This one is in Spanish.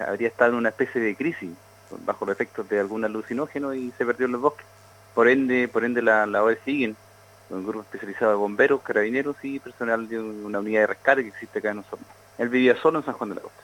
habría estado en una especie de crisis bajo los efectos de algún alucinógeno y se perdió en los bosques. Por ende, por ende la, la OE siguen un grupo especializado de bomberos, carabineros y personal de una unidad de rescate que existe acá en nosotros. Él vivía solo en San Juan de la Costa.